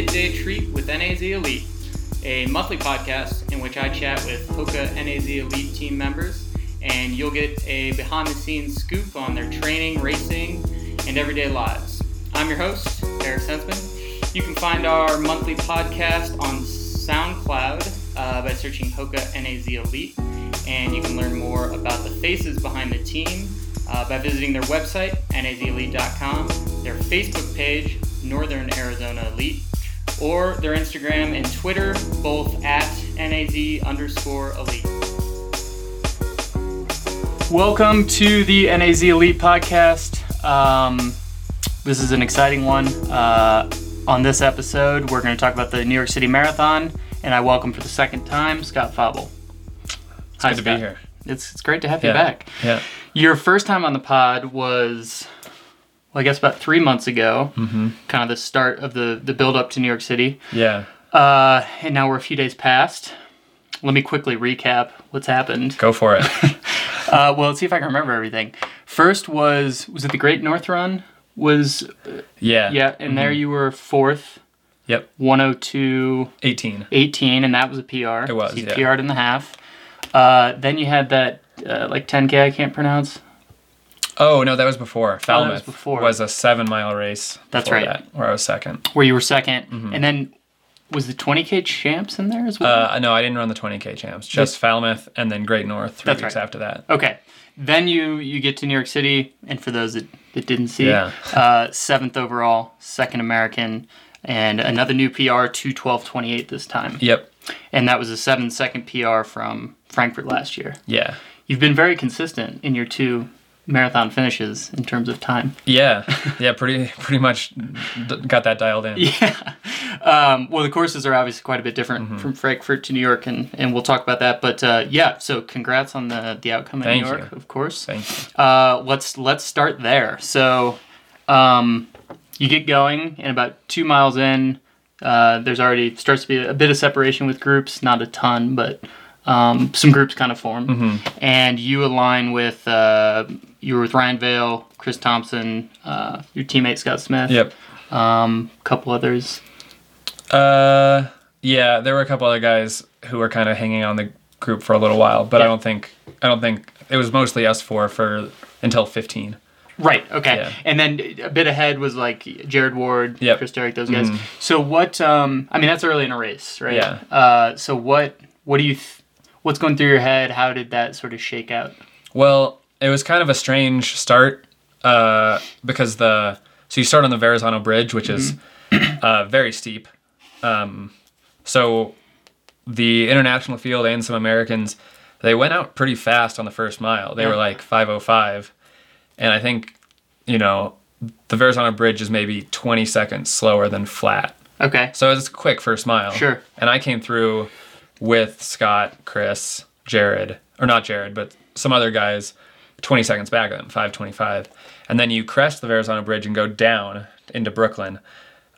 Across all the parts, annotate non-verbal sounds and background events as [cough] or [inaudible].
Midday Treat with NAZ Elite, a monthly podcast in which I chat with Hoka NAZ Elite team members, and you'll get a behind the scenes scoop on their training, racing, and everyday lives. I'm your host, Eric Senseman. You can find our monthly podcast on SoundCloud uh, by searching Hoka NAZ Elite, and you can learn more about the faces behind the team uh, by visiting their website, nazelite.com, their Facebook page, Northern Arizona Elite, or their Instagram and Twitter, both at naz underscore elite. Welcome to the NAZ Elite podcast. Um, this is an exciting one. Uh, on this episode, we're going to talk about the New York City Marathon, and I welcome for the second time Scott Fauble. It's good to be here. It's, it's great to have Yeah. you back. Yeah. Your first time on the pod was, well, I guess about three months ago, Mm-hmm. kind of the start of the, the build up to New York City. Yeah. Uh, and now we're a few days past. Let me quickly recap what's happened. Go for it. [laughs] [laughs] Uh, well, let's see if I can remember everything. First was, was it the Great North Run? Was, Yeah. yeah, and there you were fourth, Yep. 102 18. 18, and that was a PR. It was, So you yeah. PR'd in the half. Uh, then you had that, uh, like 10K I can't pronounce. Oh, no, that was before. Falmouth was before. was a seven mile race. That's right. That, where I was second. where you were 2nd and then was the 20k champs in there as well? Uh, no, I didn't run the 20K champs. Just Falmouth and then Great North three That's weeks right. after that. okay, then you you get to New York City, and for those that, that didn't see, Yeah. uh, seventh overall, second American, and another new PR, 212.28 this time, Yep. and that was a seven second PR from Frankfurt last year. Yeah. You've been very consistent in your two marathon finishes in terms of time. Yeah. Yeah. Pretty, pretty much d- got that dialed in. Yeah. Um, well, the courses are obviously quite a bit different Mm-hmm. from Frankfurt to New York, and, and we'll talk about that. But uh, yeah, so congrats on the the outcome in Thank New York, you. of course. Thank you. Uh, let's let's start there. So, um, you get going, and about two miles in, uh, there's already starts to be a bit of separation with groups, not a ton, but um, some groups kind of form, Mm-hmm. and you align with uh, you were with Ryan Vail, Chris Thompson, uh, your teammate Scott Smith, Yep. um, a couple others. Uh, yeah, there were a couple other guys who were kind of hanging on the group for a little while, but I don't think I don't think it was mostly us four for until 15. Right. Okay. Yeah. And then a bit ahead was like Jared Ward, Yep. Chris Derrick, those guys. Mhm. So what? Um, I mean, that's early in a race, right? Yeah. Uh, so what? What do you? Th- what's going through your head? How did that sort of shake out? Well, it was kind of a strange start uh, because the so you start on the Verrazano Bridge, which is uh, very steep. Um, so the international field and some Americans they went out pretty fast on the first mile. They were like 5:05, and I think you know the Verrazano Bridge is maybe 20 seconds slower than flat. Okay. So it's a quick first mile. Sure. And I came through with Scott, Chris, Jared, or not Jared, but some other guys 20 seconds back of them, 525. And then you crest the Verrazano Bridge and go down into Brooklyn.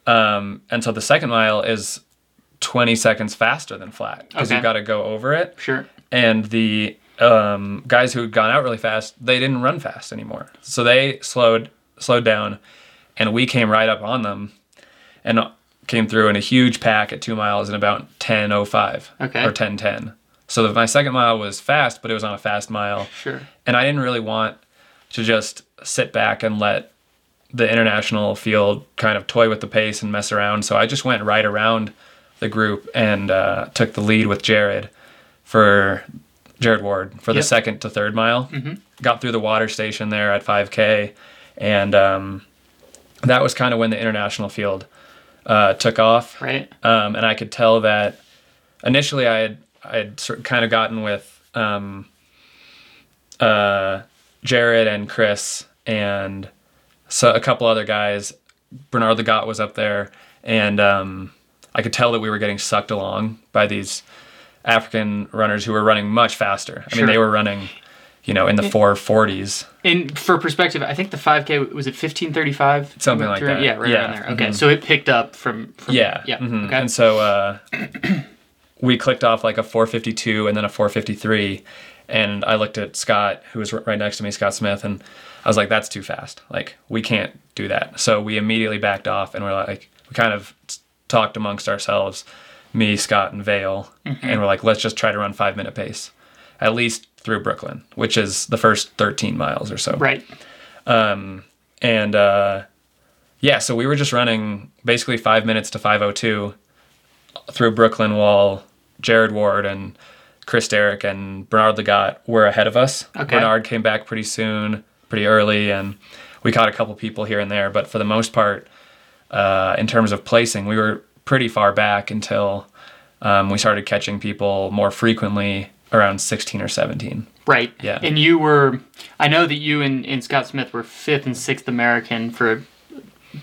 Um, and so the second mile is 20 seconds faster than flat because Okay. you've got to go over it. Sure. And the um, guys who had gone out really fast, they didn't run fast anymore. So they slowed slowed down, and we came right up on them, and came through in a huge pack at two miles in about 10:05 Okay. or 10:10. So my second mile was fast, but it was on a fast mile, Sure. and I didn't really want to just sit back and let the international field kind of toy with the pace and mess around. So I just went right around the group and uh, took the lead with Jared for Jared Ward for the second to third mile. Got through the water station there at 5K, and um, that was kind of when the international field uh, took off. Right. Um, and I could tell that initially I had I had sort of kind of gotten with um, uh, Jared and Chris and so a couple other guys. Bernard Lagat was up there, and um, I could tell that we were getting sucked along by these African runners who were running much faster. I Sure. mean, they were running, you know, in the 440s. And for perspective, I think the 5K was it 1535? Something like that. Yeah, right Yeah. around there. Okay, Mhm. so it picked up from. from Yeah. Yeah. mhm. Okay. And so uh, we clicked off like a 452 and then a 453. And I looked at Scott, who was right next to me, Scott Smith, and I was like, that's too fast. Like, we can't do that. So we immediately backed off and we're like, we kind of talked amongst ourselves, me, Scott, and Vail, and we're like, let's just try to run five minute pace, at least through Brooklyn, which is the first 13 miles or so. Right. And uh, yeah, so we were just running basically five minutes to 502 through Brooklyn while Jared Ward and Chris Derrick and Bernard Lagat were ahead of us. Okay. Bernard came back pretty soon, pretty early, and we caught a couple people here and there. But for the most part, uh, in terms of placing, we were pretty far back until um, we started catching people more frequently around 16 or 17. Right. Yeah. And you were, I know that you and, and Scott Smith were fifth and sixth American for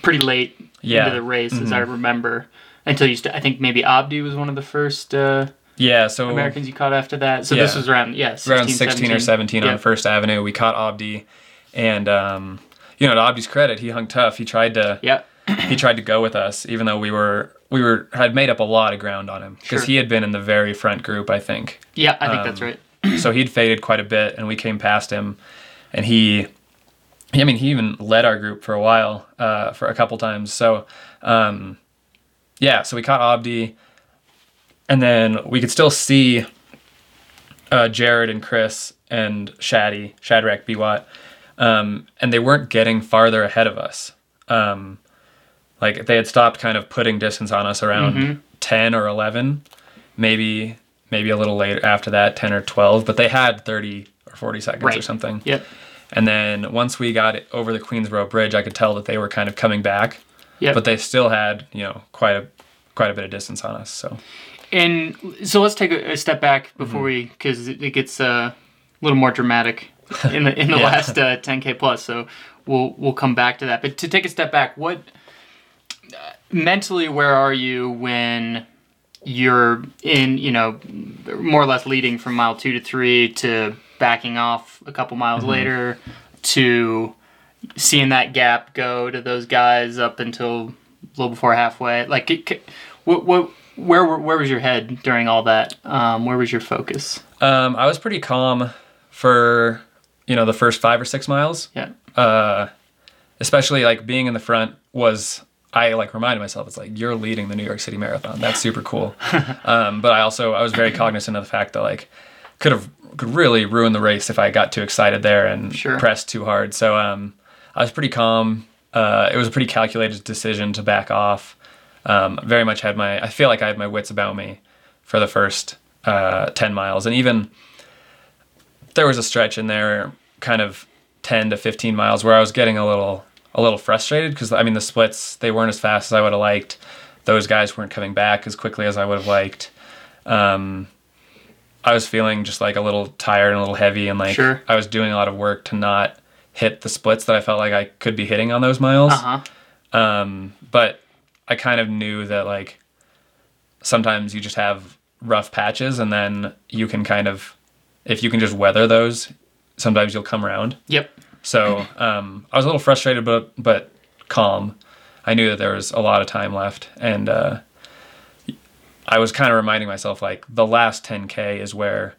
pretty late Yeah. into the race, as I remember. Until you, st- I think maybe Abdi was one of the first uh, Yeah, so Americans you caught after that. So this was around, yeah, 16, around 16 or 17 Yeah. on First Avenue. We caught Abdi, and um, you know, to Abdi's credit, he hung tough. He tried to Yeah. [clears throat] he tried to go with us, even though we were we were had made up a lot of ground on him because Sure. he had been in the very front group, I think. Yeah, I think that's Um, right. [clears throat] so he'd faded quite a bit, and we came past him, and he. I mean, he even led our group for a while, uh, for a couple times. So, um, yeah, so we caught Abdi, and then we could still see uh, Jared and Chris and Shaddy, Shadrack Biwott, um, and they weren't getting farther ahead of us. Um, like they had stopped kind of putting distance on us around 10 or 11, maybe maybe a little later after that, 10 or 12, but they had 30 or 40 seconds or something. Yep. And then once we got over the Queensboro Bridge, I could tell that they were kind of coming back, Yep. but they still had, you know, quite a quite a bit of distance on us. So, And so let's take a, a step back Mm-hmm. before we, because it, it gets uh, a little more dramatic [laughs] in the in the Yeah. last uh, 10k plus. So we'll we'll come back to that. But to take a step back, what uh, mentally, where are you when you're in, you know, more or less leading from mile two to three to backing off a couple miles Mm-hmm. later to seeing that gap go to those guys up until a little before halfway? Like, it, what what where where was your head during all that? Um, where was your focus? um, I was pretty calm for, you know, the first five or six miles. Yeah. uh, especially like being in the front was I like reminded myself it's like you're leading the New York City Marathon. That's super cool. [laughs] um, but I also I was very cognizant of the fact that like could have could really ruin the race if I got too excited there and Sure. pressed too hard. So um, I was pretty calm. Uh, it was a pretty calculated decision to back off. Um, very much had my I feel like I had my wits about me for the first uh, ten miles, and even there was a stretch in there, kind of ten to fifteen miles, where I was getting a little a little frustrated because I mean the splits they weren't as fast as I would have liked. Those guys weren't coming back as quickly as I would have liked. Um, I was feeling just like a little tired and a little heavy, and like Sure. I was doing a lot of work to not hit the splits that I felt like I could be hitting on those miles. Uh huh. Um, but I kind of knew that like sometimes you just have rough patches, and then you can kind of, if you can just weather those, sometimes you'll come around. Yep. So um, I was a little frustrated, but but calm. I knew that there was a lot of time left, and uh, I was kind of reminding myself like the last 10k is where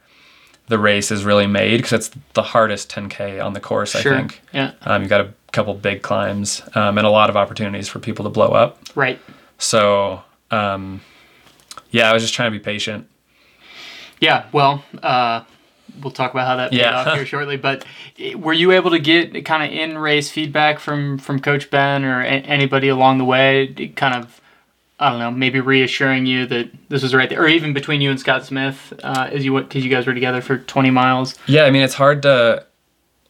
the race is really made because it's the hardest 10k on the course. Sure. I think. Yeah. Um, you've got a couple big climbs um, and a lot of opportunities for people to blow up. Right. So um, yeah, I was just trying to be patient. Yeah. Well, uh, we'll talk about how that paid Yeah. off here [laughs] shortly. But eh, were you able to get kind of in race feedback from from Coach Ben or a- anybody along the way? Kind of. I don't know, maybe reassuring you that this was right there, or even between you and Scott Smith, uh, as you went, because you guys were together for 20 miles. Yeah, I mean it's hard to.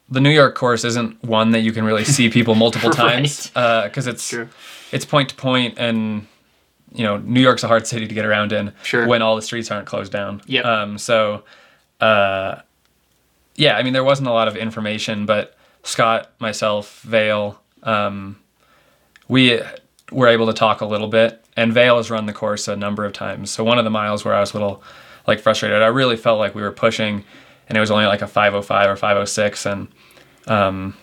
The New York course isn't one that you can really see people multiple [laughs] Right. times because it's True. it's point to point and you know New York's a hard city to get around in Sure. when all the streets aren't closed down. Yep. Um, so, uh, yeah, I mean there wasn't a lot of information, but Scott, myself, Vail, um, we were able to talk a little bit, and Vail has run the course a number of times. So one of the miles where I was a little like frustrated, I really felt like we were pushing, and it was only like a 505 or 506, and um,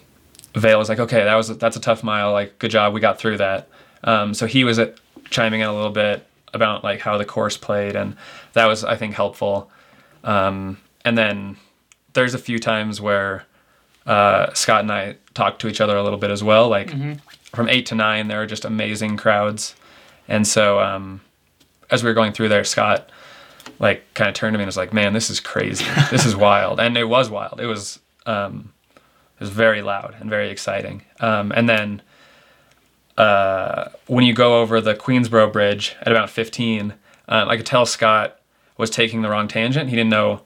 Vail was like, okay, that was that's a tough mile. Like, good job, we got through that. Um, so he was uh, chiming in a little bit about like how the course played, and that was I think helpful. Um, and then there's a few times where uh, Scott and I talked to each other a little bit as well. Like from eight to nine, there are just amazing crowds, And so um, as we were going through there, Scott like kind of turned to me and was like, "Man, this is crazy. This is [laughs] wild." And it was wild. It was um, it was very loud and very exciting. Um, and then uh, when you go over the Queensboro Bridge at about 15, um, I could tell Scott was taking the wrong tangent. He didn't know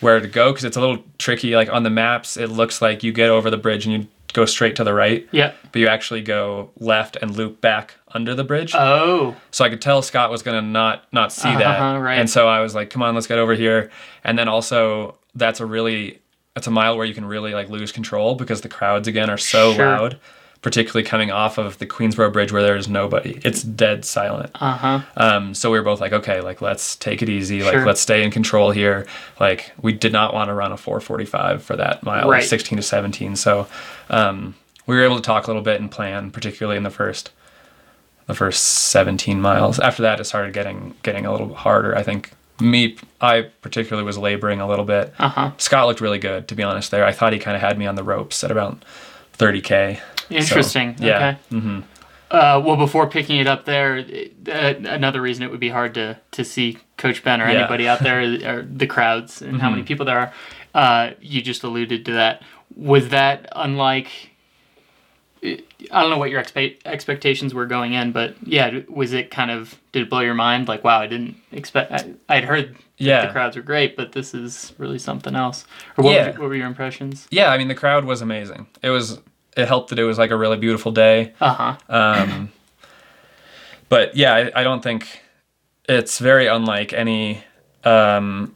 where to go because it's a little tricky. Like on the maps, it looks like you get over the bridge and you go straight to the right, Yeah. but you actually go left and loop back under the bridge. Oh. So I could tell Scott was gonna not not see that, Uh-huh, right. and so I was like, "Come on, let's get over here." And then also, that's a really that's a mile where you can really like lose control because the crowds again are so Sure. loud, particularly coming off of the Queensboro Bridge where there is nobody. It's dead silent. Uh huh. Um, so we were both like, okay, like let's take it easy, like Sure. let's stay in control here. Like we did not want to run a 445 for that mile, like 16 to 17. So um, we were able to talk a little bit and plan, particularly in the first the first 17 miles. After that, it started getting getting a little harder. I think me, I particularly was laboring a little bit. Uh huh. Scott looked really good, to be honest. There, I thought he kind of had me on the ropes at about 30k. So, Interesting. yeah. Okay. hmm Uh, well, before picking it up there, uh, another reason it would be hard to, to see Coach Ben or Yeah. anybody out there [laughs] are the crowds and how many people there are. Uh, you just alluded to that. Was that unlike? I don't know what your expe- expectations were going in, but yeah, was it kind of did it blow your mind? Like, wow, I didn't expect. I, I'd heard Yeah. the crowds were great, but this is really something else. Or what, Yeah. were, what were your impressions? Yeah, I mean the crowd was amazing. It was it helped that it was like a really beautiful day. Uh huh. Um, but yeah, I, I don't think it's very unlike any um,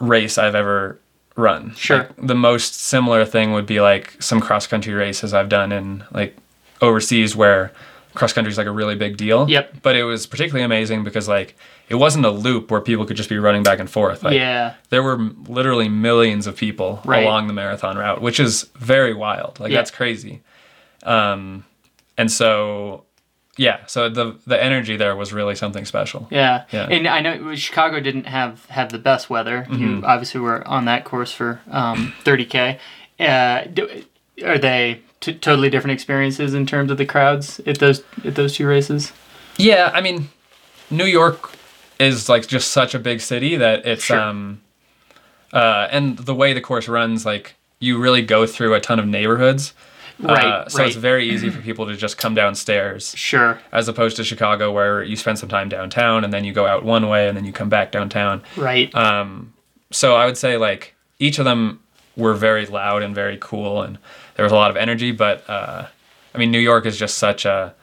race I've ever run. Sure. Like, the most similar thing would be like some cross country races I've done in like overseas where cross country is like a really big deal. Yep. But it was particularly amazing because like it wasn't a loop where people could just be running back and forth. Like yeah. there were literally millions of people Right. along the marathon route, which is very wild. Like Yeah. that's crazy. Um, and so, yeah, so the the energy there was really something special. Yeah. Yeah. and I know Chicago didn't have have the best weather. You Mm-hmm. obviously were on that course for um, 30k. Uh, do, are they t- totally different experiences in terms of the crowds at those at those two races? Yeah, I mean, New York is like just such a big city that it's Sure. um, uh, and the way the course runs, like you really go through a ton of neighborhoods. Right. Uh, so right. it's very easy for [clears throat] people to just come downstairs. sure. as opposed to Chicago, where you spend some time downtown and then you go out one way and then you come back downtown. Right. Um, so I would say like each of them were very loud and very cool, and there was a lot of energy. But uh, I mean, New York is just such a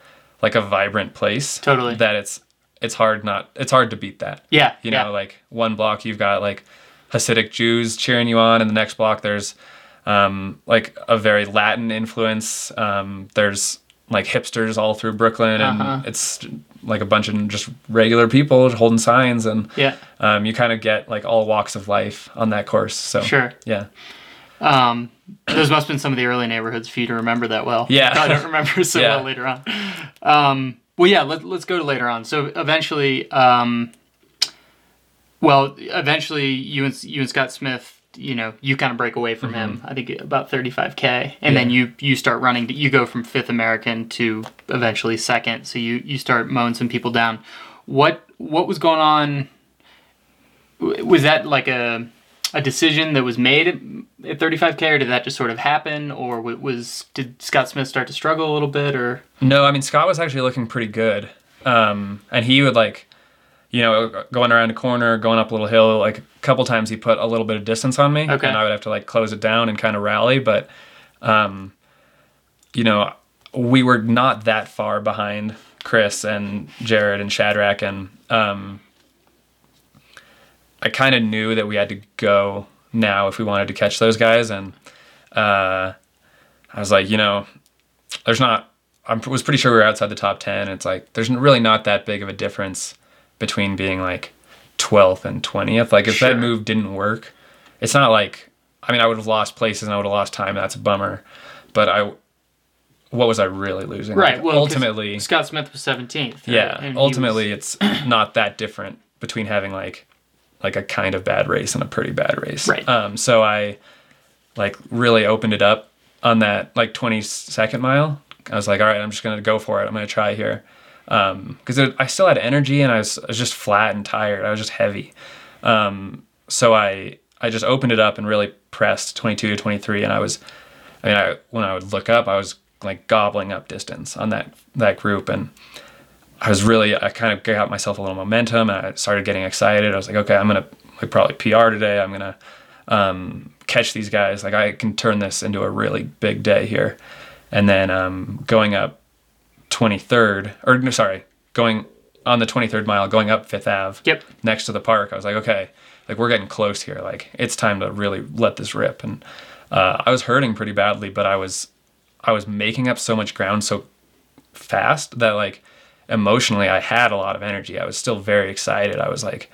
like a vibrant place. Totally. That it's it's hard not it's hard to beat that. yeah. You yeah. know, like one block you've got like Hasidic Jews cheering you on, and the next block there's um, like a very Latin influence. Um, there's like hipsters all through Brooklyn, and Uh-huh. it's like a bunch of just regular people holding signs, and yeah. um, you kind of get like all walks of life on that course. So Sure. yeah, Um, those must have been some of the early neighborhoods for you to remember that well. Yeah. I don't remember so Yeah. well later on. Um, well, yeah, let, let's go to later on. So eventually, um, well, eventually you and, you and Scott Smith, you know, you kind of break away from him, I think about 35K. And then Mm-hmm. You, you start running, you go from fifth American to eventually second. So you, you start mowing some people down. What, what was going on? Was that like a, a decision that was made at, at 35k or did that just sort of happen or was did scott smith start to struggle a little bit or no, I mean Scott was actually looking pretty good, um, and he would like. You know, going around a corner, going up a little hill, like a couple times he put a little bit of distance on me, Okay. and I would have to like close it down and kind of rally. But, um, you know, we were not that far behind Chris and Jared and Shadrack, and um, I kind of knew that we had to go now if we wanted to catch those guys, and uh, I was like, you know, there's not. I was pretty sure we were outside the top ten. It's like there's really not that big of a difference between being like 12th and 20th. Like if Sure. that move didn't work, it's not like I mean I would have lost places and I would have lost time. That's a bummer. But I, what was I really losing? right Like, well ultimately, scott smith was 17th right? yeah. And Ultimately, was- it's not that different between having like like a kind of bad race and a pretty bad race. Right. Um. So I like really opened it up on that like 22nd mile. I was like, all right, I'm just gonna go for it. I'm gonna try here. because I still had energy and I was, I was just flat and tired. I was just heavy. Um, so I I just opened it up and really pressed 22 to 23, and I was, I mean, I when I would look up, I was like gobbling up distance on that that group, and I was really I kind of got myself a little momentum, and I started getting excited. I was like, okay, I'm gonna like probably PR today. I'm gonna um, catch these guys. Like I can turn this into a really big day here, and then um, going up 23rd or no, sorry, going on the 23rd mile, going up Fifth Ave, Yep. next to the park. I was like, okay, like we're getting close here. Like it's time to really let this rip. And uh, I was hurting pretty badly, but I was I was making up so much ground so fast that like emotionally I had a lot of energy. I was still very excited. I was like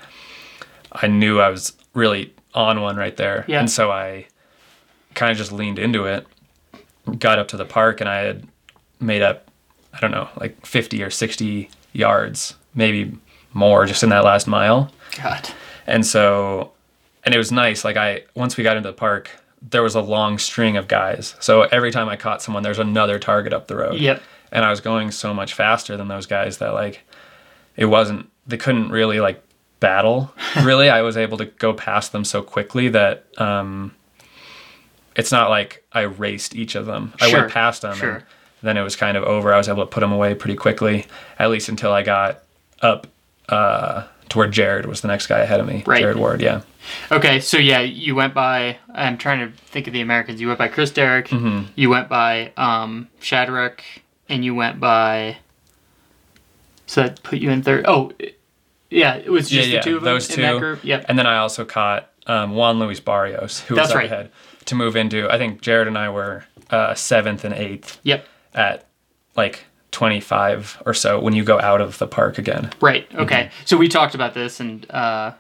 I knew I was really on one right there. Yeah. And so I kind of just leaned into it, got up to the park and I had made up I don't know, like 50 or 60 yards, maybe more just in that last mile. God. And so, and it was nice. Like I, once we got into the park, there was a long string of guys. So every time I caught someone, there's another target up the road. Yep. And I was going so much faster than those guys that like, it wasn't, they couldn't really like battle. [laughs] really, I was able to go past them so quickly that, um, it's not like I raced each of them. I went past them. sure. And then it was kind of over. I was able to put them away pretty quickly, at least until I got up uh, to where Jared was the next guy ahead of me. Right. Jared Ward, yeah. Okay, so yeah, you went by. I'm trying to think of the Americans. You went by Chris Derrick. Mm-hmm. You went by um, Shadrack, and you went by. So that put you in third. Oh, yeah, it was just yeah, yeah. the two of them Those in two. that group. Yep. And then I also caught um, Juan Luis Barrios, who That's was up right. ahead to move into. I think Jared and I were uh, seventh and eighth Yep. at like 25 or so when you go out of the park again. Right. Mm-hmm. Okay. So we talked about this and uh,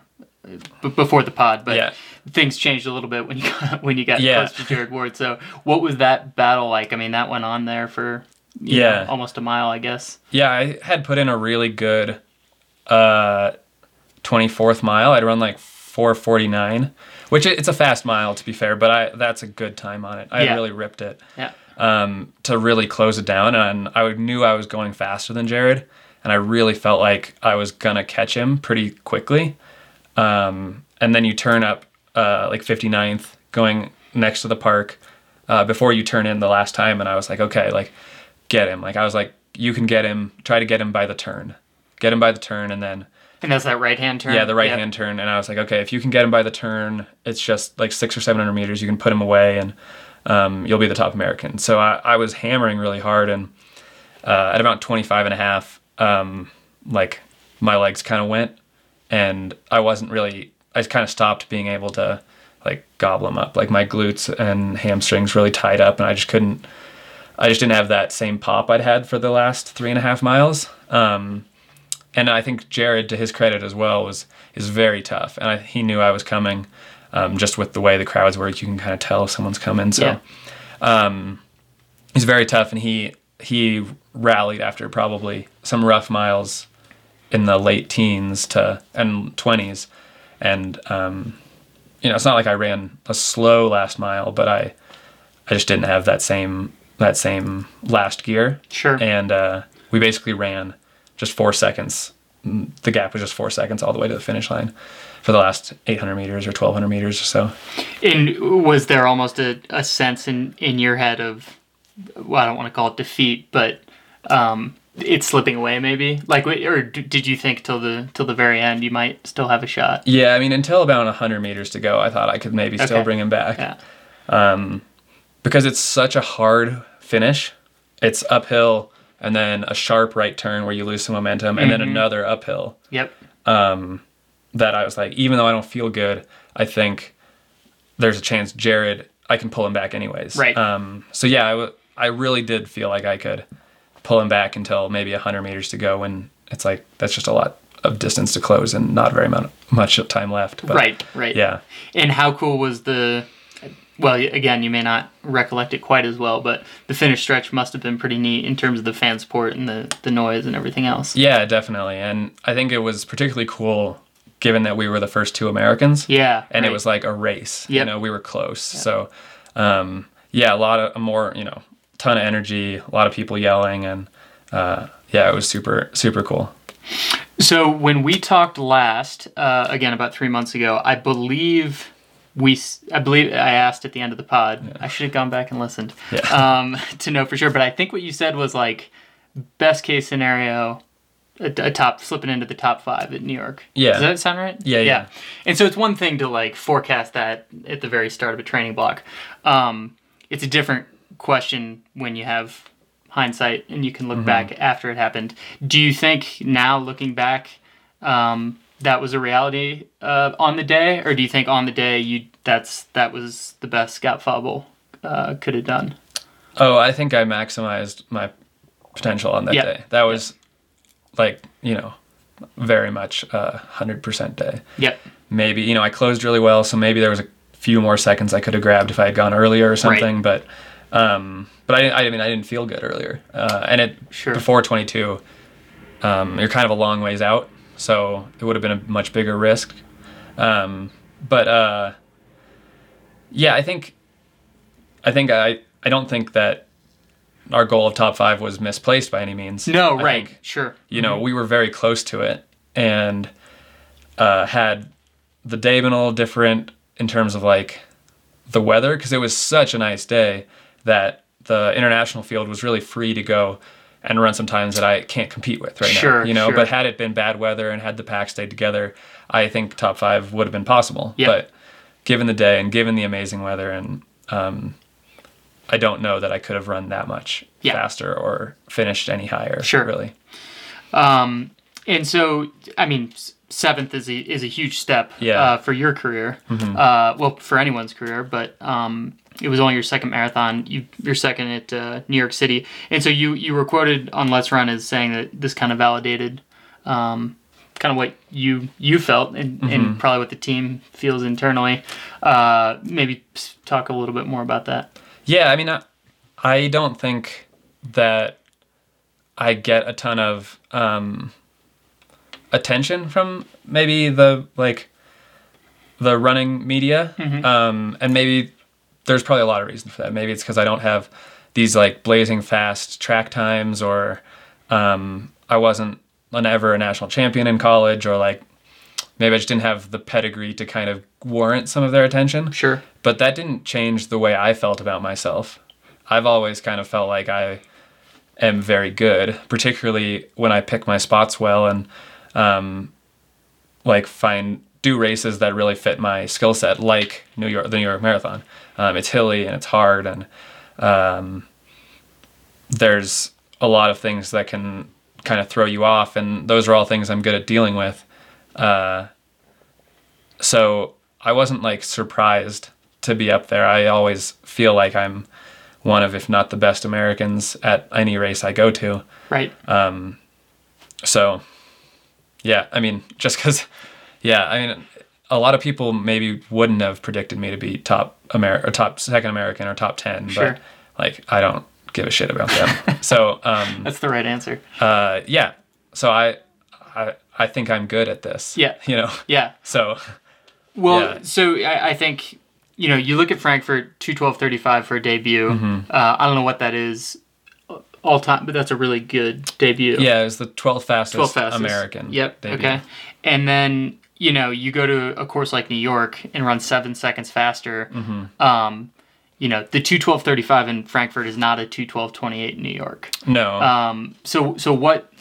b- before the pod, but Yeah. things changed a little bit when you [laughs] got, when you got Yeah. close to Jared Ward. So what was that battle like? I mean, that went on there for Yeah. know, almost a mile, I guess. Yeah, I had put in a really good uh, 24th mile. I'd run like 449, which it's a fast mile to be fair, but I that's a good time on it. I Yeah. really ripped it Yeah. um, to really close it down, and I knew I was going faster than Jared, and I really felt like I was gonna catch him pretty quickly. Um, and then you turn up uh, like 59th, going next to the park uh, before you turn in the last time, and I was like, okay, like get him. Like I was like, you can get him. Try to get him by the turn. Get him by the turn, and then And that's that right hand turn. yeah, the right Yep. hand turn. And I was like, okay, if you can get him by the turn, it's just like six or seven hundred meters. You can put him away, and um, you'll be the top American. So I, I was hammering really hard, and uh, at about 25 and a half, um, like my legs kind of went, and I wasn't really. I kind of stopped being able to like gobble them up. Like my glutes and hamstrings really tied up, and I just couldn't. I just didn't have that same pop I'd had for the last three and a half miles. Um, and I think Jared, to his credit as well, was is very tough, and I, he knew I was coming. Um, just with the way the crowds work, you can kind of tell if someone's coming. So Yeah. he's very tough, and he he rallied after probably some rough miles in the late teens to and twenties, and um, you know it's not like I ran a slow last mile, but I I just didn't have that same that same last gear, Sure. and uh, we basically ran just four seconds. The gap was just four seconds all the way to the finish line for the last 800 meters or 1200 meters or so. And was there almost a, a sense in, in your head of, well, I don't want to call it defeat, but um, it's slipping away maybe? Like, or did you think till the till the very end you might still have a shot? Yeah, I mean, until about 100 meters to go, I thought I could maybe still bring him back. Yeah. because it's such a hard finish. It's uphill and then a sharp right turn where you lose some momentum and then Mm-hmm. another uphill. Yep. That I was like, even though I don't feel good, I think there's a chance Jared, I can pull him back anyways. Right. Um, so yeah, I, w- I really did feel like I could pull him back until maybe 100 meters to go when it's like, that's just a lot of distance to close and not very much time left. But right. Right. Yeah. And how cool was the? Well, again, you may not recollect it quite as well, but the finish stretch must have been pretty neat in terms of the fan support and the, the noise and everything else. Yeah, definitely. And I think it was particularly cool given that we were the first two Americans. Yeah. and it was like a race. Yep. You know, we were close. So, um, yeah, a lot of a more, you know, ton of energy, a lot of people yelling, and uh, yeah, it was super super cool. So when we talked last, uh, again about three months ago, I believe we, i believe I asked at the end of the pod. I should have gone back and listened Yeah. [laughs] um, to know for sure. But I think what you said was like best case scenario, a, a top slipping into the top five at New York. Yeah. Does that sound right? Yeah, yeah. And so it's one thing to like forecast that at the very start of a training block. Um, it's a different question when you have hindsight and you can Mm-hmm. look back after it happened. Do you think now looking back, um, that was a reality uh, on the day, or do you think on the day you that's that was the best Scott Fauble uh, could have done? Oh, I think I maximized my potential on that Yeah. day. That was like, you know, very much a 100% day. Yep. Maybe, you know, I closed really well, so maybe there was a few more seconds I could have grabbed if I had gone earlier or something, but um but I, I mean I didn't feel good earlier. Uh, and it Sure. before 22 um, you're kind of a long ways out, so it would have been a much bigger risk. Um, but uh, yeah, I think I think I I don't think that our goal of top five was misplaced by any means. No, I right. think, Sure. you know, we were very close to it and uh, had the day been a little different in terms of like the weather because it was such a nice day that the international field was really free to go and run some times that I can't compete with right Sure, now. You know, sure. but had it been bad weather and had the pack stayed together, I think top five would have been possible. Yeah. But given the day and given the amazing weather and um, I don't know that I could have run that much Yeah. faster or finished any higher. Sure. Really. Um, and so, I mean, seventh is a is a huge step Yeah. Mm-hmm. uh, for your career. Uh, well, for anyone's career, but um, it was only your second marathon. You your second at uh, New York City, and so you you were quoted on Let's Run as saying that this kind of validated. Um, kind of what you you felt and, Mm-hmm. and probably what the team feels internally uh, maybe talk a little bit more about that Yeah, I mean, I, I don't think that I get a ton of um, attention from maybe the like the running media, um, and maybe there's probably a lot of reasons for that. Maybe it's because I don't have these like blazing fast track times, or um, I wasn't an ever a national champion in college, or like maybe I just didn't have the pedigree to kind of warrant some of their attention sure but that didn't change the way I felt about myself. I've always kind of felt like I am very good, particularly when I pick my spots well and um, like find do races that really fit my skill set, like New York, the New York Marathon. Um, it's hilly and it's hard, and um, there's a lot of things that can kind of throw you off, and those are all things I'm good at dealing with. Uh, so I wasn't like surprised to be up there. I always feel like I'm one of, if not the best Americans at any race I go to. right So, yeah, I mean, [laughs] just because, yeah, I mean, a lot of people maybe wouldn't have predicted me to be top Amer or top second American or top ten, Sure. but like I don't give a shit about them. [laughs] so, um, that's the right answer uh, yeah, so I, I, I think I'm good at this. Yeah. [laughs] you know, yeah so Well, Yeah. so I, I think you know you look at Frankfurt two twelve thirty five for a debut. Mm-hmm. Uh, I don't know what that is all time, but that's a really good debut. yeah, it was the 12th fastest, 12 fastest. American. Yep. debut. Okay. And then you know you go to a course like New York and run seven seconds faster. Mm-hmm. Um, you know the two twelve thirty five in Frankfurt is not a two twelve twenty eight in New York. No. Um, so so what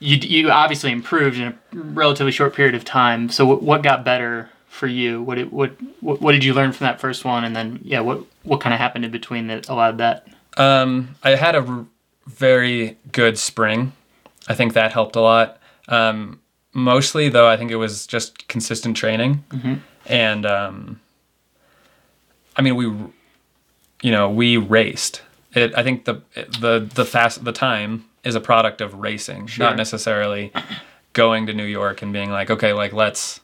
you you obviously improved in a relatively short period of time. So what, what got better for you? What, it, what what what did you learn from that first one? And then yeah, what what kind of happened in between that allowed that? Um, I had a very good spring. I think that helped a lot. Um, mostly, though, I think it was just consistent training, and um, I mean, we, you know, we raced. It, I think the the the fast the time is a product of racing, Sure. not necessarily going to New York and being like, okay, like let's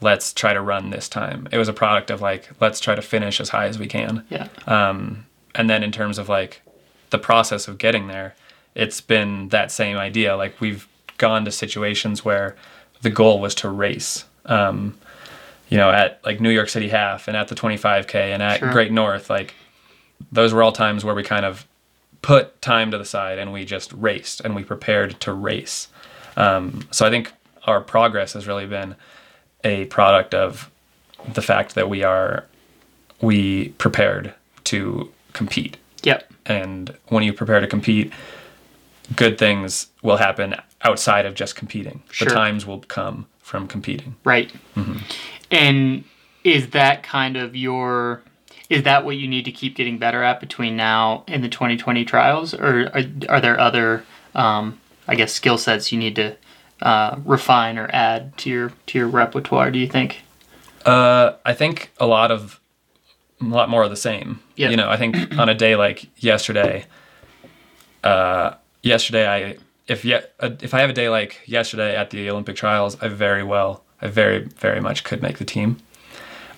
let's try to run this time. It was a product of like let's try to finish as high as we can Yeah. and then in terms of like the process of getting there it's been that same idea like we've gone to situations where the goal was to race um, you know at like new york city half and at the 25k and at Sure. great north like those were all times where we kind of put time to the side and we just raced and we prepared to race. Um, so I think our progress has really been a product of the fact that we are we prepared to compete. Yep. And when you prepare to compete, good things will happen outside of just competing. Sure. The times will come from competing. Right. And is that kind of your is that what you need to keep getting better at between now and the 2020 trials or are, are there other um, I guess skill sets you need to uh, refine or add to your to your repertoire do you think? Uh, I think a lot of a lot more of the same. Yeah. You know, I think [clears throat] on a day like yesterday, uh, yesterday I if yet if I have a day like yesterday at the Olympic trials, I very well, I very very much could make the team.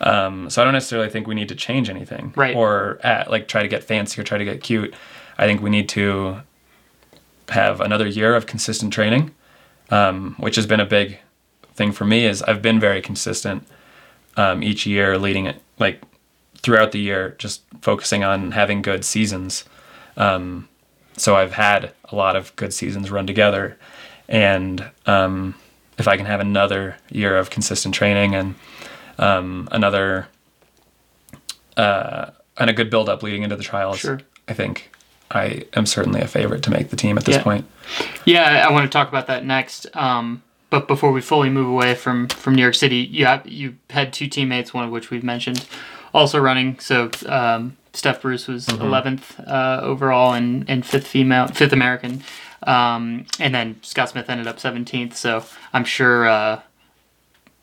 Um, so I don't necessarily think we need to change anything, Right. Or at, like try to get fancy or try to get cute. I think we need to have another year of consistent training, um, which has been a big thing for me. Is I've been very consistent um, each year, leading it like throughout the year, just focusing on having good seasons. Um, so I've had a lot of good seasons run together, and um, if I can have another year of consistent training and um, another uh, and a good build up leading into the trials, Sure. I think I am certainly a favorite to make the team at this Yeah. point. Yeah, I want to talk about that next. Um, but before we fully move away from from New York City, you have you had two teammates, one of which we've mentioned, also running. So um, Steph Bruce was 11th uh, overall and, and fifth female, fifth American, um, and then Scott Smith ended up 17th. So I'm sure. Uh,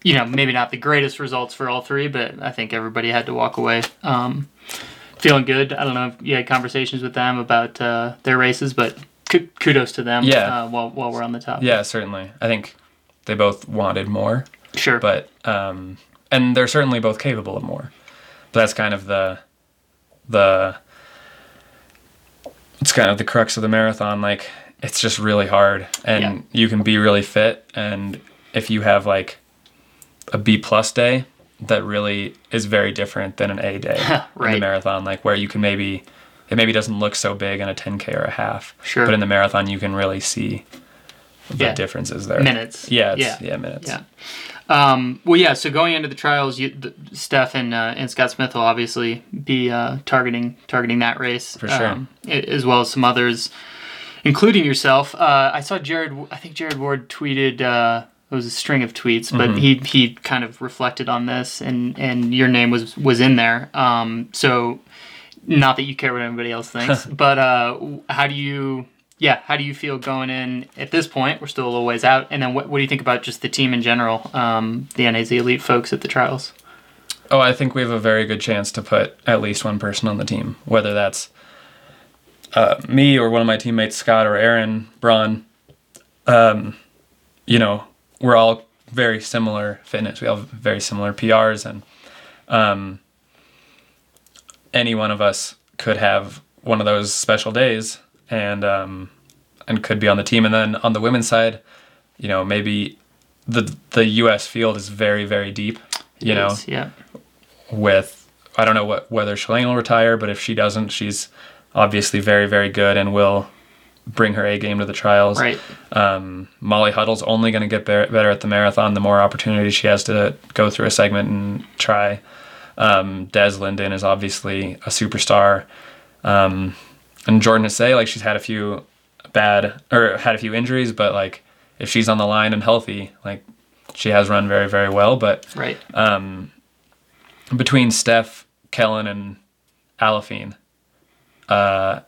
you know, maybe not the greatest results for all three, but I think everybody had to walk away um, feeling good. I don't know if you had conversations with them about uh, their races, but ku- kudos to them. Yeah. Uh, while while we're on the topic. Yeah, certainly. I think they both wanted more. Sure. but um, and they're certainly both capable of more. But that's kind of the the it's kind of the crux of the marathon. Like it's just really hard, and Yeah. you can be really fit, and if you have like a B plus day, that really is very different than an A day [laughs] in Right. the marathon. Like where you can maybe it maybe doesn't look so big in a 10k or a half, Sure. but in the marathon you can really see the Yeah. differences there. Minutes. Yeah, it's, Yeah. yeah. minutes. Yeah. Um, well, yeah. So going into the trials, you, the, Steph and uh, and Scott Smith will obviously be uh, targeting targeting that race For sure. um, as well as some others, including yourself. Uh, I saw Jared. I think Jared Ward tweeted. Uh, it was a string of tweets, but Mm-hmm. he he kind of reflected on this, and and your name was was in there. Um, so not that you care what anybody else thinks, [laughs] but uh, how do you? Yeah, how do you feel going in at this point? We're still a little ways out, and then what, what do you think about just the team in general, um, the NAZ elite folks at the trials? Oh, I think we have a very good chance to put at least one person on the team, whether that's uh, me or one of my teammates, Scott or Aaron Braun. Um, you know, we're all very similar fitness. We have very similar PRs, and um, any one of us could have one of those special days, and um, and could be on the team. And then on the women's side, you know, maybe the the U.S. field is very very deep. You know, Yes, yeah, with I don't know what whether Shalane will retire, but if she doesn't, she's obviously very very good and will bring her A game to the trials. right, Um, Molly Huddle's only going to get better, better at the marathon the more opportunity she has to go through a segment and try. Um, Des Linden is obviously a superstar. Um, and Jordan to Assay, like she's had a few bad or had a few injuries, but like if she's on the line and healthy, like she has run very very well. But right, between Steph, Kellyn, and Aliphine, uh,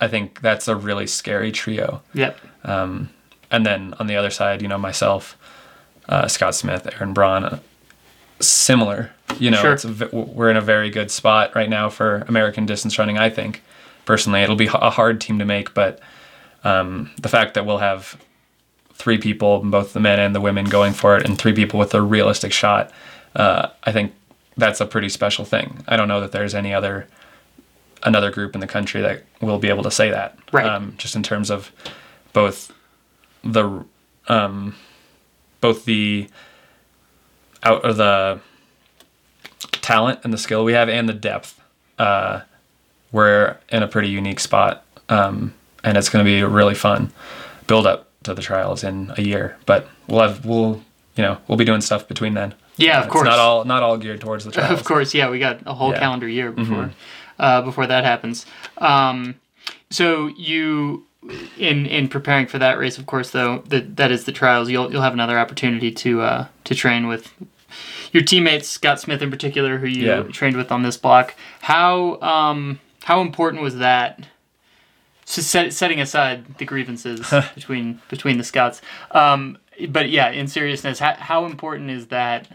I think that's a really scary trio. yep, And then on the other side, you know, myself, uh, Scott Smith, Aaron Braun, uh, similar. You know, Sure. it's a, v- we're in a very good spot right now for American distance running. I think personally, it'll be a hard team to make, but um, the fact that we'll have three people, both the men and the women, going for it, and three people with a realistic shot, uh, I think that's a pretty special thing. I don't know that there's any other another group in the country that will be able to say that. Right. Um, just in terms of both the um, both the out of the talent and the skill we have and the depth. Uh, we're in a pretty unique spot um, and it's going to be a really fun build up to the trials in a year. But we'll have we'll you know we'll be doing stuff between then. Yeah, of It's course. not all not all geared towards the [laughs] trials. Of course, yeah, we got a whole Yeah. Mm-hmm. calendar year before uh, before that happens. Um, so you in in preparing for that race, of course, though that that is the trials. You'll you'll have another opportunity to uh, to train with your teammates, Scott Smith in particular, who you Yeah. trained with on this block. How um, how important was that? So set, setting aside the grievances [laughs] between between the Scots, um, but yeah, in seriousness, how, how important is that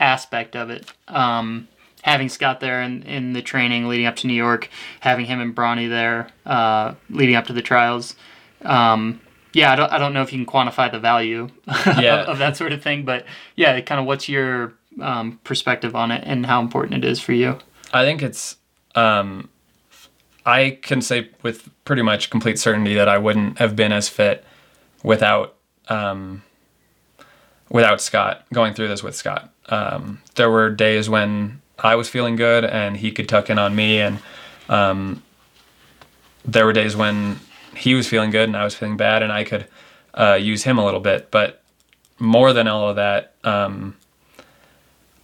aspect of it? Um, having Scott there in, in the training leading up to New York, having him and Bronny there uh, leading up to the trials. Um, yeah, I don't, I don't know if you can quantify the value [laughs] Yeah. of, of that sort of thing, but yeah, kind of what's your um, perspective on it and how important it is for you? I think it's. Um, I can say with pretty much complete certainty that I wouldn't have been as fit without um, without Scott going through this with Scott. Um, there were days when I was feeling good and he could tuck in on me, and um, there were days when he was feeling good and I was feeling bad, and I could uh, use him a little bit. But more than all of that, um,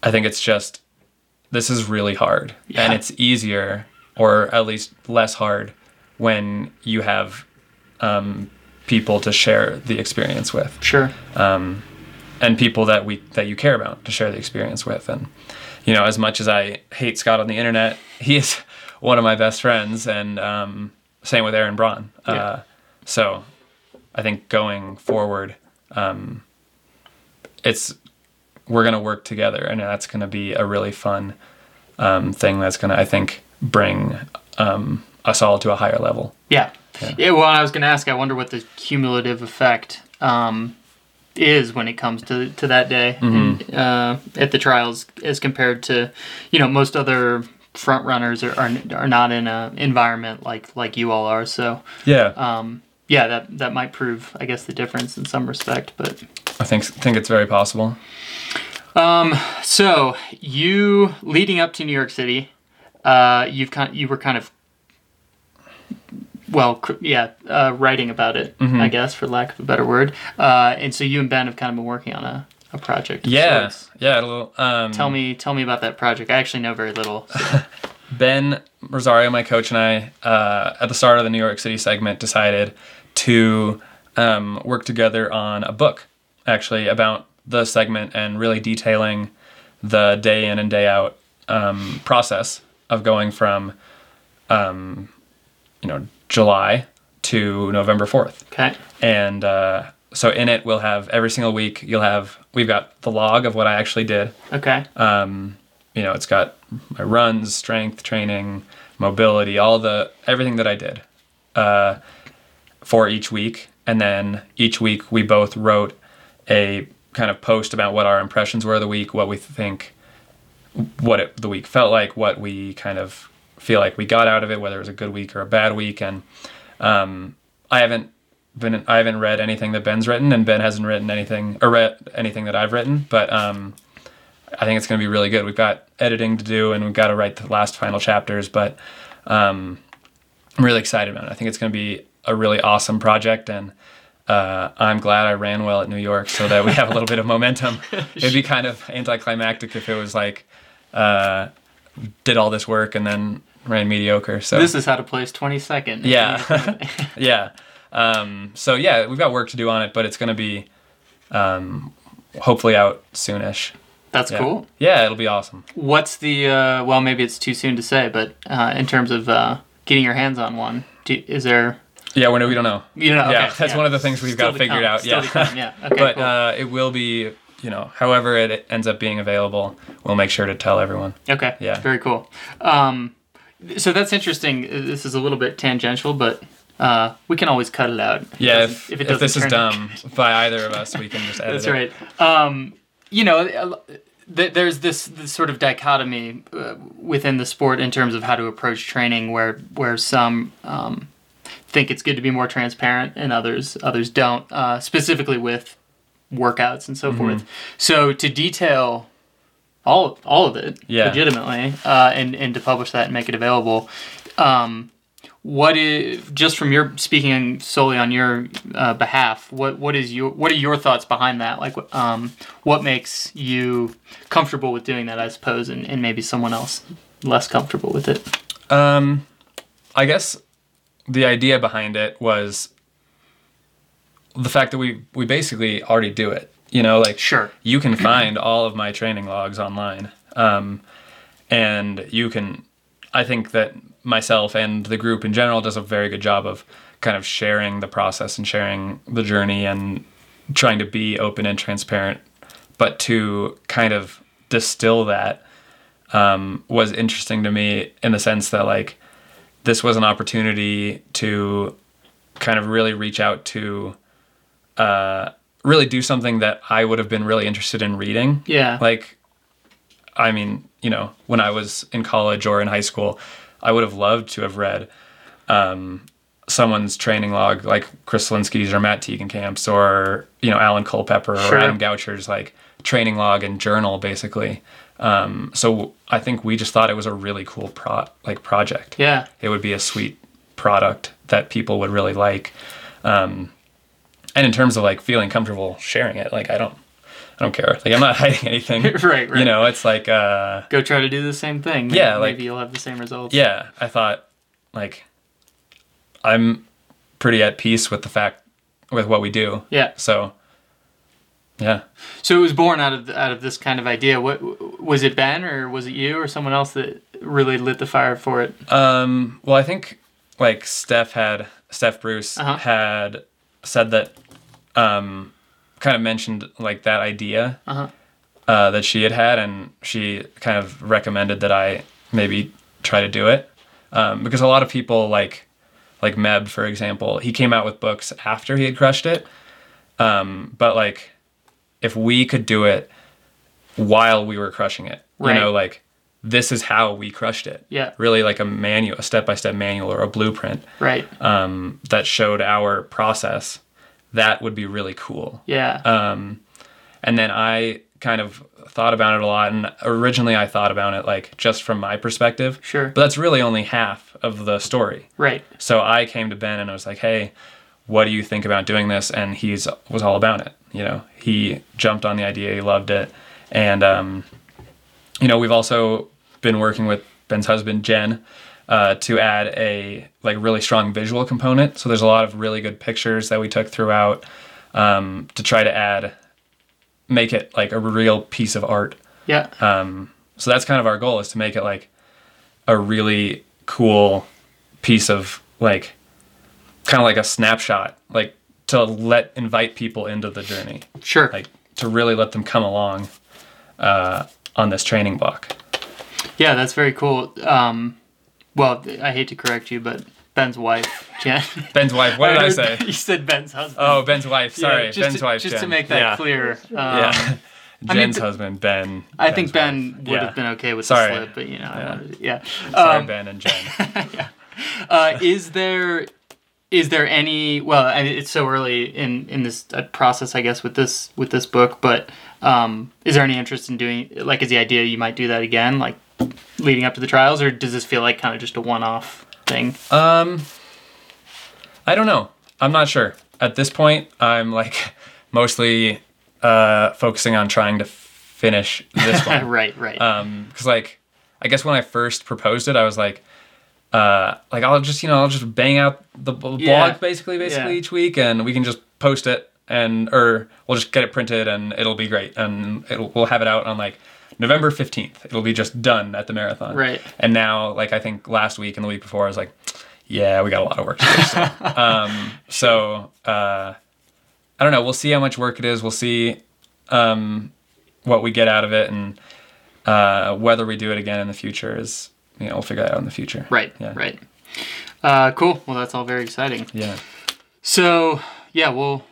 I think it's just this is really hard, Yeah. and it's easier, or at least less hard, when you have um, people to share the experience with Sure. and people that we that you care about to share the experience with and you know as much as i hate scott on the internet [laughs] he is one of my best friends and um, same with aaron braun Yeah. uh, so i think going forward um, it's we're going to work together and that's going to be a really fun um, thing that's going to i think bring um, us all to a higher level Yeah. Yeah. well, I was going to ask, I wonder what the cumulative effect um, is when it comes to, to that day Mm-hmm. uh, at the trials as compared to, you know, most other front runners are, are, are not in an environment like, like you all are. So, yeah um, yeah, that, that might prove, I guess, the difference in some respect. But i think think it's very possible Um, so you leading up to New York City, uh, you've kind you were kind of well, cr- yeah, uh, writing about it, Mm-hmm. I guess, for lack of a better word. Uh, and so you and Ben have kind of been working on a, a project. yeah yeah a little um, Tell me, tell me about that project. I actually know very little. so- [laughs] Ben Rosario, my coach, and I, uh, at the start of the New York City segment, decided to um, work together on a book, actually, about the segment and really detailing the day in and day out um, process of going from, um, you know, July to November 4th. okay. And uh, so in it, we'll have every single week, you'll have, we've got the log of what I actually did Okay. um, you know, it's got my runs, strength training, mobility, all the everything that I did uh, for each week, and then each week we both wrote a kind of post about what our impressions were of the week, what we think, what it, the week felt like, what we kind of feel like we got out of it, whether it was a good week or a bad week, and um, I haven't been I haven't read anything that Ben's written, and Ben hasn't written anything or read anything that I've written, but um, I think it's going to be really good. We've got editing to do, and we've got to write the last final chapters, but um, I'm really excited about it. I think it's going to be a really awesome project, and uh, I'm glad I ran well at New York so that we have a little bit of momentum. [laughs] It'd be kind of anticlimactic if it was like uh, did all this work and then ran mediocre. So This is how to place 22nd. yeah, [laughs] yeah. Um, so yeah, we've got work to do on it, but it's going to be um, hopefully out soonish. That's Yeah. cool. Yeah, it'll be awesome. What's the, uh, well, maybe it's too soon to say, but uh, in terms of uh, getting your hands on one, do, is there, Yeah, we we don't know. you know, yeah, okay, that's one of the things we've Still got to figured come, out. still Yeah, yeah. Okay, [laughs] but cool. uh, it will be, you know, however it ends up being available, we'll make sure to tell everyone. Okay. Yeah. Very cool. Um, so that's interesting. This is a little bit tangential, but uh, we can always cut it out. Yeah, doesn't- if, it if, this is dumb by either of us, we can just edit That's it. right. Um, you know, th- there's this, this sort of dichotomy uh, within the sport in terms of how to approach training, where where some um, think it's good to be more transparent, and others others don't. Uh, specifically with workouts and Mm-hmm. so forth. So to detail all all of it Yeah. legitimately, uh, and and to publish that and make it available. Um, what is just from your speaking solely on your uh, behalf? What what is your what are your thoughts behind that? Like, um, what makes you comfortable with doing that? I suppose, and, and maybe someone else less comfortable with it. Um, I guess the idea behind it was the fact that we we basically already do it. You know, like Sure. you can find all of my training logs online, um, and you can. I think that myself and the group in general does a very good job of kind of sharing the process and sharing the journey and trying to be open and transparent. But to kind of distill that um, was interesting to me in the sense that like this was an opportunity to kind of really reach out to uh, really do something that I would have been really interested in reading. Yeah. Like, I mean, you know, when I was in college or in high school, I would have loved to have read um, someone's training log, like Chris Solinsky's or Matt Tegenkamp's or, you know, Alan Culpepper Sure. or Adam Goucher's like training log and journal, basically. Um, so I think we just thought it was a really cool pro like project yeah. it would be a sweet product that people would really like. Um, and in terms of like feeling comfortable sharing it, like I don't, I don't care. Like I'm not [laughs] hiding anything. [laughs] Right, right. You know, it's like, uh, Go try to do the same thing. Maybe, Yeah, like- maybe you'll have the same results. yeah, I thought like I'm pretty at peace with the fact with what we do. Yeah. So yeah. So it was born out of out of this kind of idea. What was it, Ben, or was it you, or someone else that really lit the fire for it? Um, well, I think like Steph had Steph Bruce Uh-huh. had said that um, kind of mentioned like that idea Uh-huh. uh, that she had had, and she kind of recommended that I maybe try to do it um, because a lot of people like like Meb, for example, he came out with books after he had crushed it, um, but like if we could do it while we were crushing it, Right. you know, like this is how we crushed it Yeah. really like a manual, a step by step manual or a blueprint Right. um, that showed our process, that would be really cool. yeah. Um, and then I kind of thought about it a lot. And originally I thought about it like just from my perspective. Sure. But that's really only half of the story. right. So I came to Ben and I was like, hey, what do you think about doing this? And he's was all about it. You know, he jumped on the idea, he loved it. And, um, you know, we've also been working with Ben's husband, Jen, uh, to add a like really strong visual component. So there's a lot of really good pictures that we took throughout um, to try to add, make it like a real piece of art. Yeah. Um, so that's kind of our goal is to make it like a really cool piece of like kind of like a snapshot, like to let invite people into the journey, sure. like to really let them come along uh, on this training block. yeah, that's very cool. Um, well, I hate to correct you, but Ben's wife, Jen. [laughs] Ben's wife. What did I heard say? [laughs] You said Ben's husband. Oh, Ben's wife. Sorry, just Ben's to, wife. Just to make that yeah. clear. Um, [laughs] Yeah. I mean, Jen's husband, Ben. I think Ben wife. would Yeah. have been okay with Sorry. the slip, but you know, Yeah. wanted to- yeah. Sorry, Um, Ben and Jen. uh, is there is there any well I mean, it's so early in in this uh, process i guess with this with this book but um, is there any interest in doing like is the idea you might do that again like leading up to the trials or does this feel like kind of just a one-off thing Um, I don't know. I'm not sure. At this point, I'm like [laughs] mostly uh, focusing on trying to finish this [laughs] one. right right Um, because like, I guess when I first proposed it, I was like, uh, like I'll just you know I'll just bang out the blog Yeah. basically basically Yeah. each week, and we can just post it, and or we'll just get it printed, and it'll be great, and it'll we'll have it out on like. November 15th. It'll be just done at the marathon. Right. And now, like, I think last week and the week before, I was like, yeah, we got a lot of work to do. So, [laughs] um, so uh, I don't know. We'll see how much work it is. We'll see um, what we get out of it, and uh, whether we do it again in the future is, you know, we'll figure that out in the future. right Yeah. right uh, cool well that's all very exciting Yeah. So yeah, well,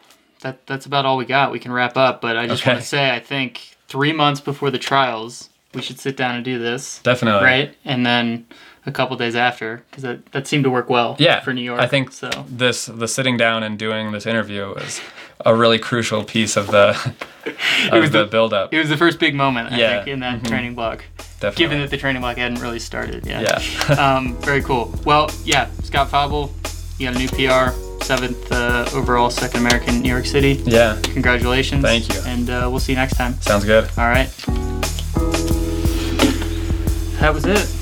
that that's about all we got. We can wrap up, but I just Okay. want to say I think three months before the trials, we should sit down and do this, Definitely. right? And then a couple days after, because that, that seemed to work well. Yeah. for New York. I think so. this the sitting down and doing this interview is a really crucial piece of the [laughs] of was the, the- build up. It was the first big moment, I Yeah. think, in that Mhm. training block. definitely. Given that the training block hadn't really started. Yeah. yeah. [laughs] um, very cool. Well, yeah, Scott Fauble, you got a new PR, seventh uh, overall, second American, New York City. yeah. Congratulations. Thank you. And uh, we'll see you next time. Sounds good. All right. That was it.